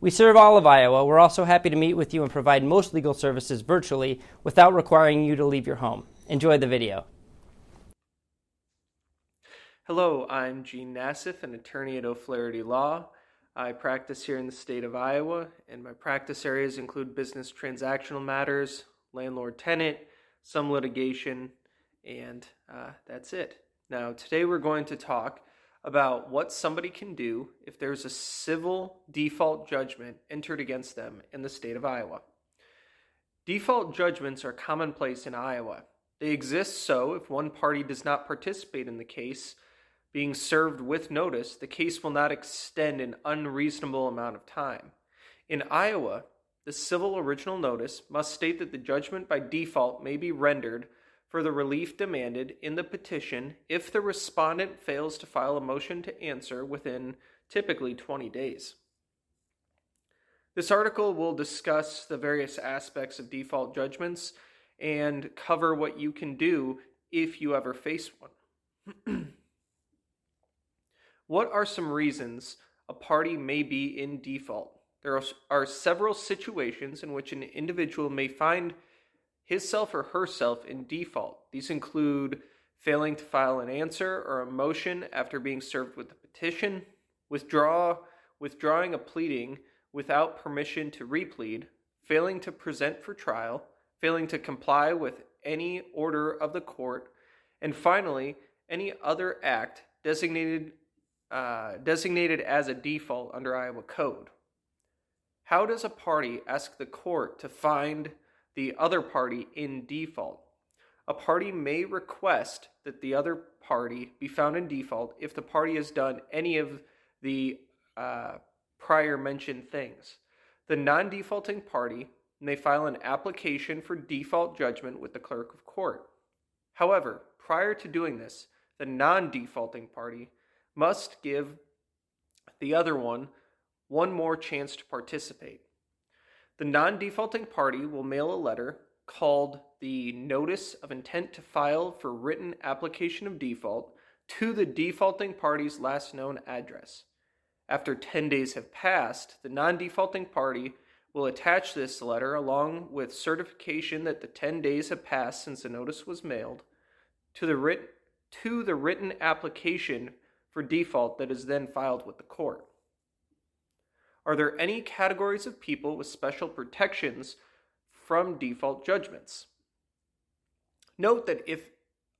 We serve all of Iowa. We're also happy to meet with you and provide most legal services virtually without requiring you to leave your home. Enjoy the video. Hello, I'm Gene Nassif, an attorney at O'Flaherty Law. I practice here in the state of Iowa, and my practice areas include business transactional matters, landlord tenant, some litigation, and uh, that's it. Now, today we're going to talk about what somebody can do if there's a civil default judgment entered against them in the state of Iowa. Default judgments are commonplace in Iowa. They exist so if one party does not participate in the case being served with notice, the case will not extend an unreasonable amount of time. In Iowa, the civil original notice must state that the judgment by default may be rendered for the relief demanded in the petition if the respondent fails to file a motion to answer within typically 20 days. This article will discuss the various aspects of default judgments and cover what you can do if you ever face one. what are some reasons a party may be in default? There are, several situations in which an individual may find himself or herself in default. These include failing to file an answer or a motion after being served with a petition, withdraw, withdrawing a pleading without permission to replead, failing to present for trial, failing to comply with any order of the court, and finally, any other act designated uh, designated as a default under Iowa Code. How does a party ask the court to find the other party in default. A party may request that the other party be found in default if the party has done any of the uh, prior mentioned things. The non defaulting party may file an application for default judgment with the clerk of court. However, prior to doing this, the non defaulting party must give the other one one more chance to participate. The non defaulting party will mail a letter called the Notice of Intent to File for Written Application of Default to the defaulting party's last known address. After 10 days have passed, the non defaulting party will attach this letter along with certification that the 10 days have passed since the notice was mailed to the, writ- to the written application for default that is then filed with the court. Are there any categories of people with special protections from default judgments? Note that if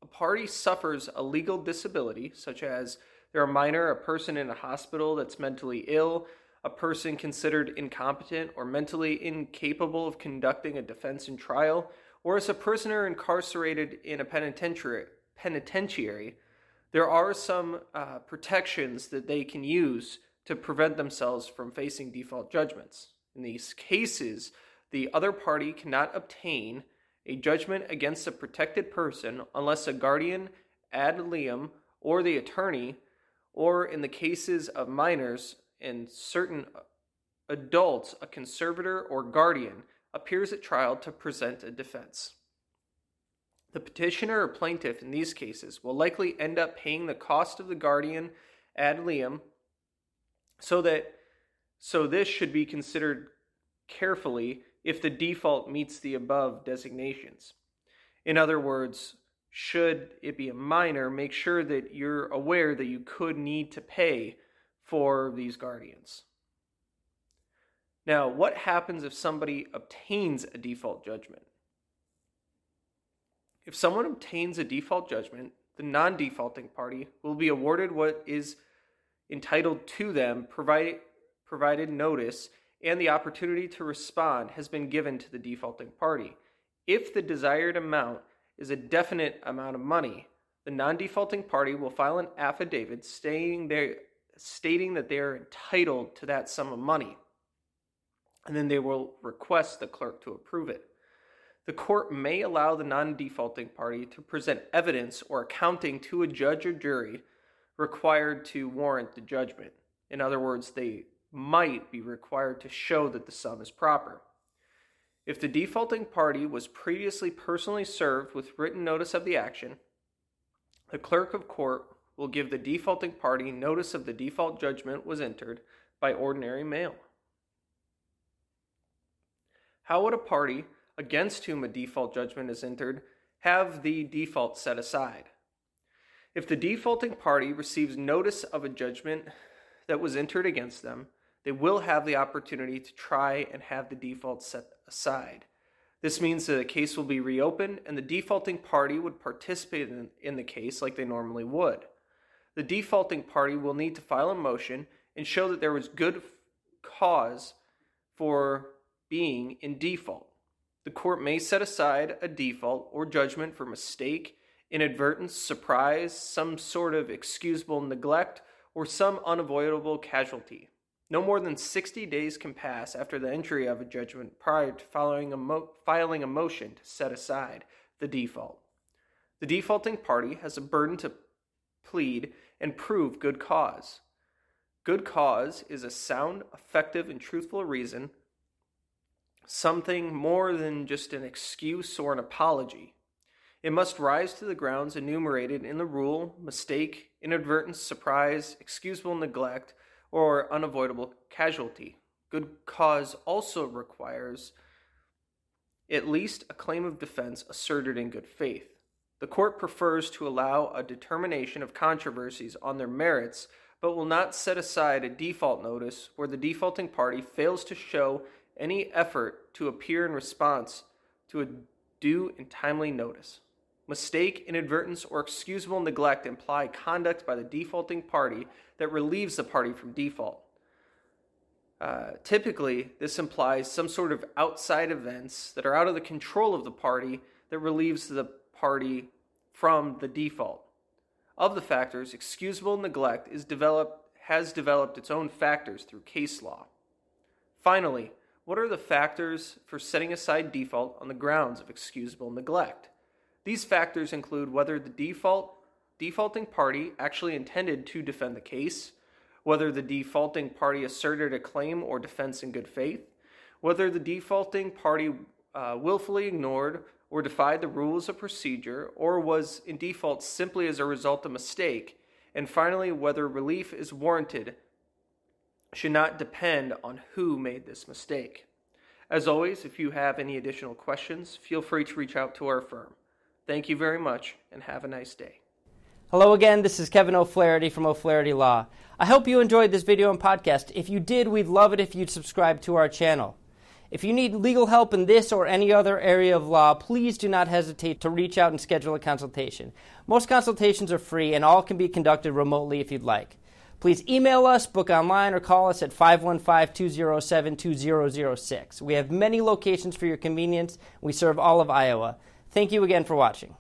a party suffers a legal disability, such as they're a minor, a person in a hospital that's mentally ill, a person considered incompetent or mentally incapable of conducting a defense in trial, or as a prisoner incarcerated in a penitentiary, penitentiary there are some uh, protections that they can use to prevent themselves from facing default judgments. In these cases, the other party cannot obtain a judgment against a protected person unless a guardian ad litem or the attorney, or in the cases of minors and certain adults, a conservator or guardian appears at trial to present a defense. The petitioner or plaintiff in these cases will likely end up paying the cost of the guardian ad litem so that so this should be considered carefully if the default meets the above designations. In other words, should it be a minor, make sure that you're aware that you could need to pay for these guardians. Now, what happens if somebody obtains a default judgment? If someone obtains a default judgment, the non defaulting party will be awarded what is entitled to them provided, provided notice and the opportunity to respond has been given to the defaulting party. If the desired amount is a definite amount of money, the non defaulting party will file an affidavit stating, stating that they are entitled to that sum of money. And then they will request the clerk to approve it. The court may allow the non defaulting party to present evidence or accounting to a judge or jury required to warrant the judgment. In other words, they might be required to show that the sum is proper. If the defaulting party was previously personally served with written notice of the action, the clerk of court will give the defaulting party notice of the default judgment was entered by ordinary mail. How would a party against whom a default judgment is entered have the default set aside? If the defaulting party receives notice of a judgment that was entered against them, they will have the opportunity to try and have the default set aside. This means that the case will be reopened and the defaulting party would participate in, in, the case like they normally would. The defaulting party will need to file a motion and show that there was good cause for being in default. The court may set aside a default or judgment for mistake, inadvertence, surprise, some sort of excusable neglect, or some unavoidable casualty. No more than 60 days can pass after the entry of a judgment prior to filing a, mo- filing a motion to set aside the default. The defaulting party has a burden to plead and prove good cause. Good cause is a sound, effective, and truthful reason, something more than just an excuse or an apology. It must rise to the grounds enumerated in the rule mistake, inadvertence, surprise, excusable neglect, or unavoidable casualty. Good cause also requires at least a claim of defense asserted in good faith. The court prefers to allow a determination of controversies on their merits, but will not set aside a default notice where the defaulting party fails to show any effort to appear in response to a due and timely notice. Mistake, inadvertence, or excusable neglect imply conduct by the defaulting party that relieves the party from default. Uh, typically, this implies some sort of outside events that are out of the control of the party that relieves the party from the default. Of the factors, excusable neglect is developed, has developed its own factors through case law. Finally, what are the factors for setting aside default on the grounds of excusable neglect? These factors include whether the default defaulting party actually intended to defend the case, whether the defaulting party asserted a claim or defense in good faith, whether the defaulting party uh, willfully ignored or defied the rules of procedure or was in default simply as a result of mistake, and finally, whether relief is warranted should not depend on who made this mistake. As always, if you have any additional questions, feel free to reach out to our firm. Thank you very much and have a nice day. Hello again, this is Kevin O'Flaherty from O'Flaherty Law. I hope you enjoyed this video and podcast. If you did, we'd love it if you'd subscribe to our channel. If you need legal help in this or any other area of law, please do not hesitate to reach out and schedule a consultation. Most consultations are free and all can be conducted remotely if you'd like. Please email us, book online, or call us at 515 207 2006. We have many locations for your convenience. We serve all of Iowa. Thank you again for watching.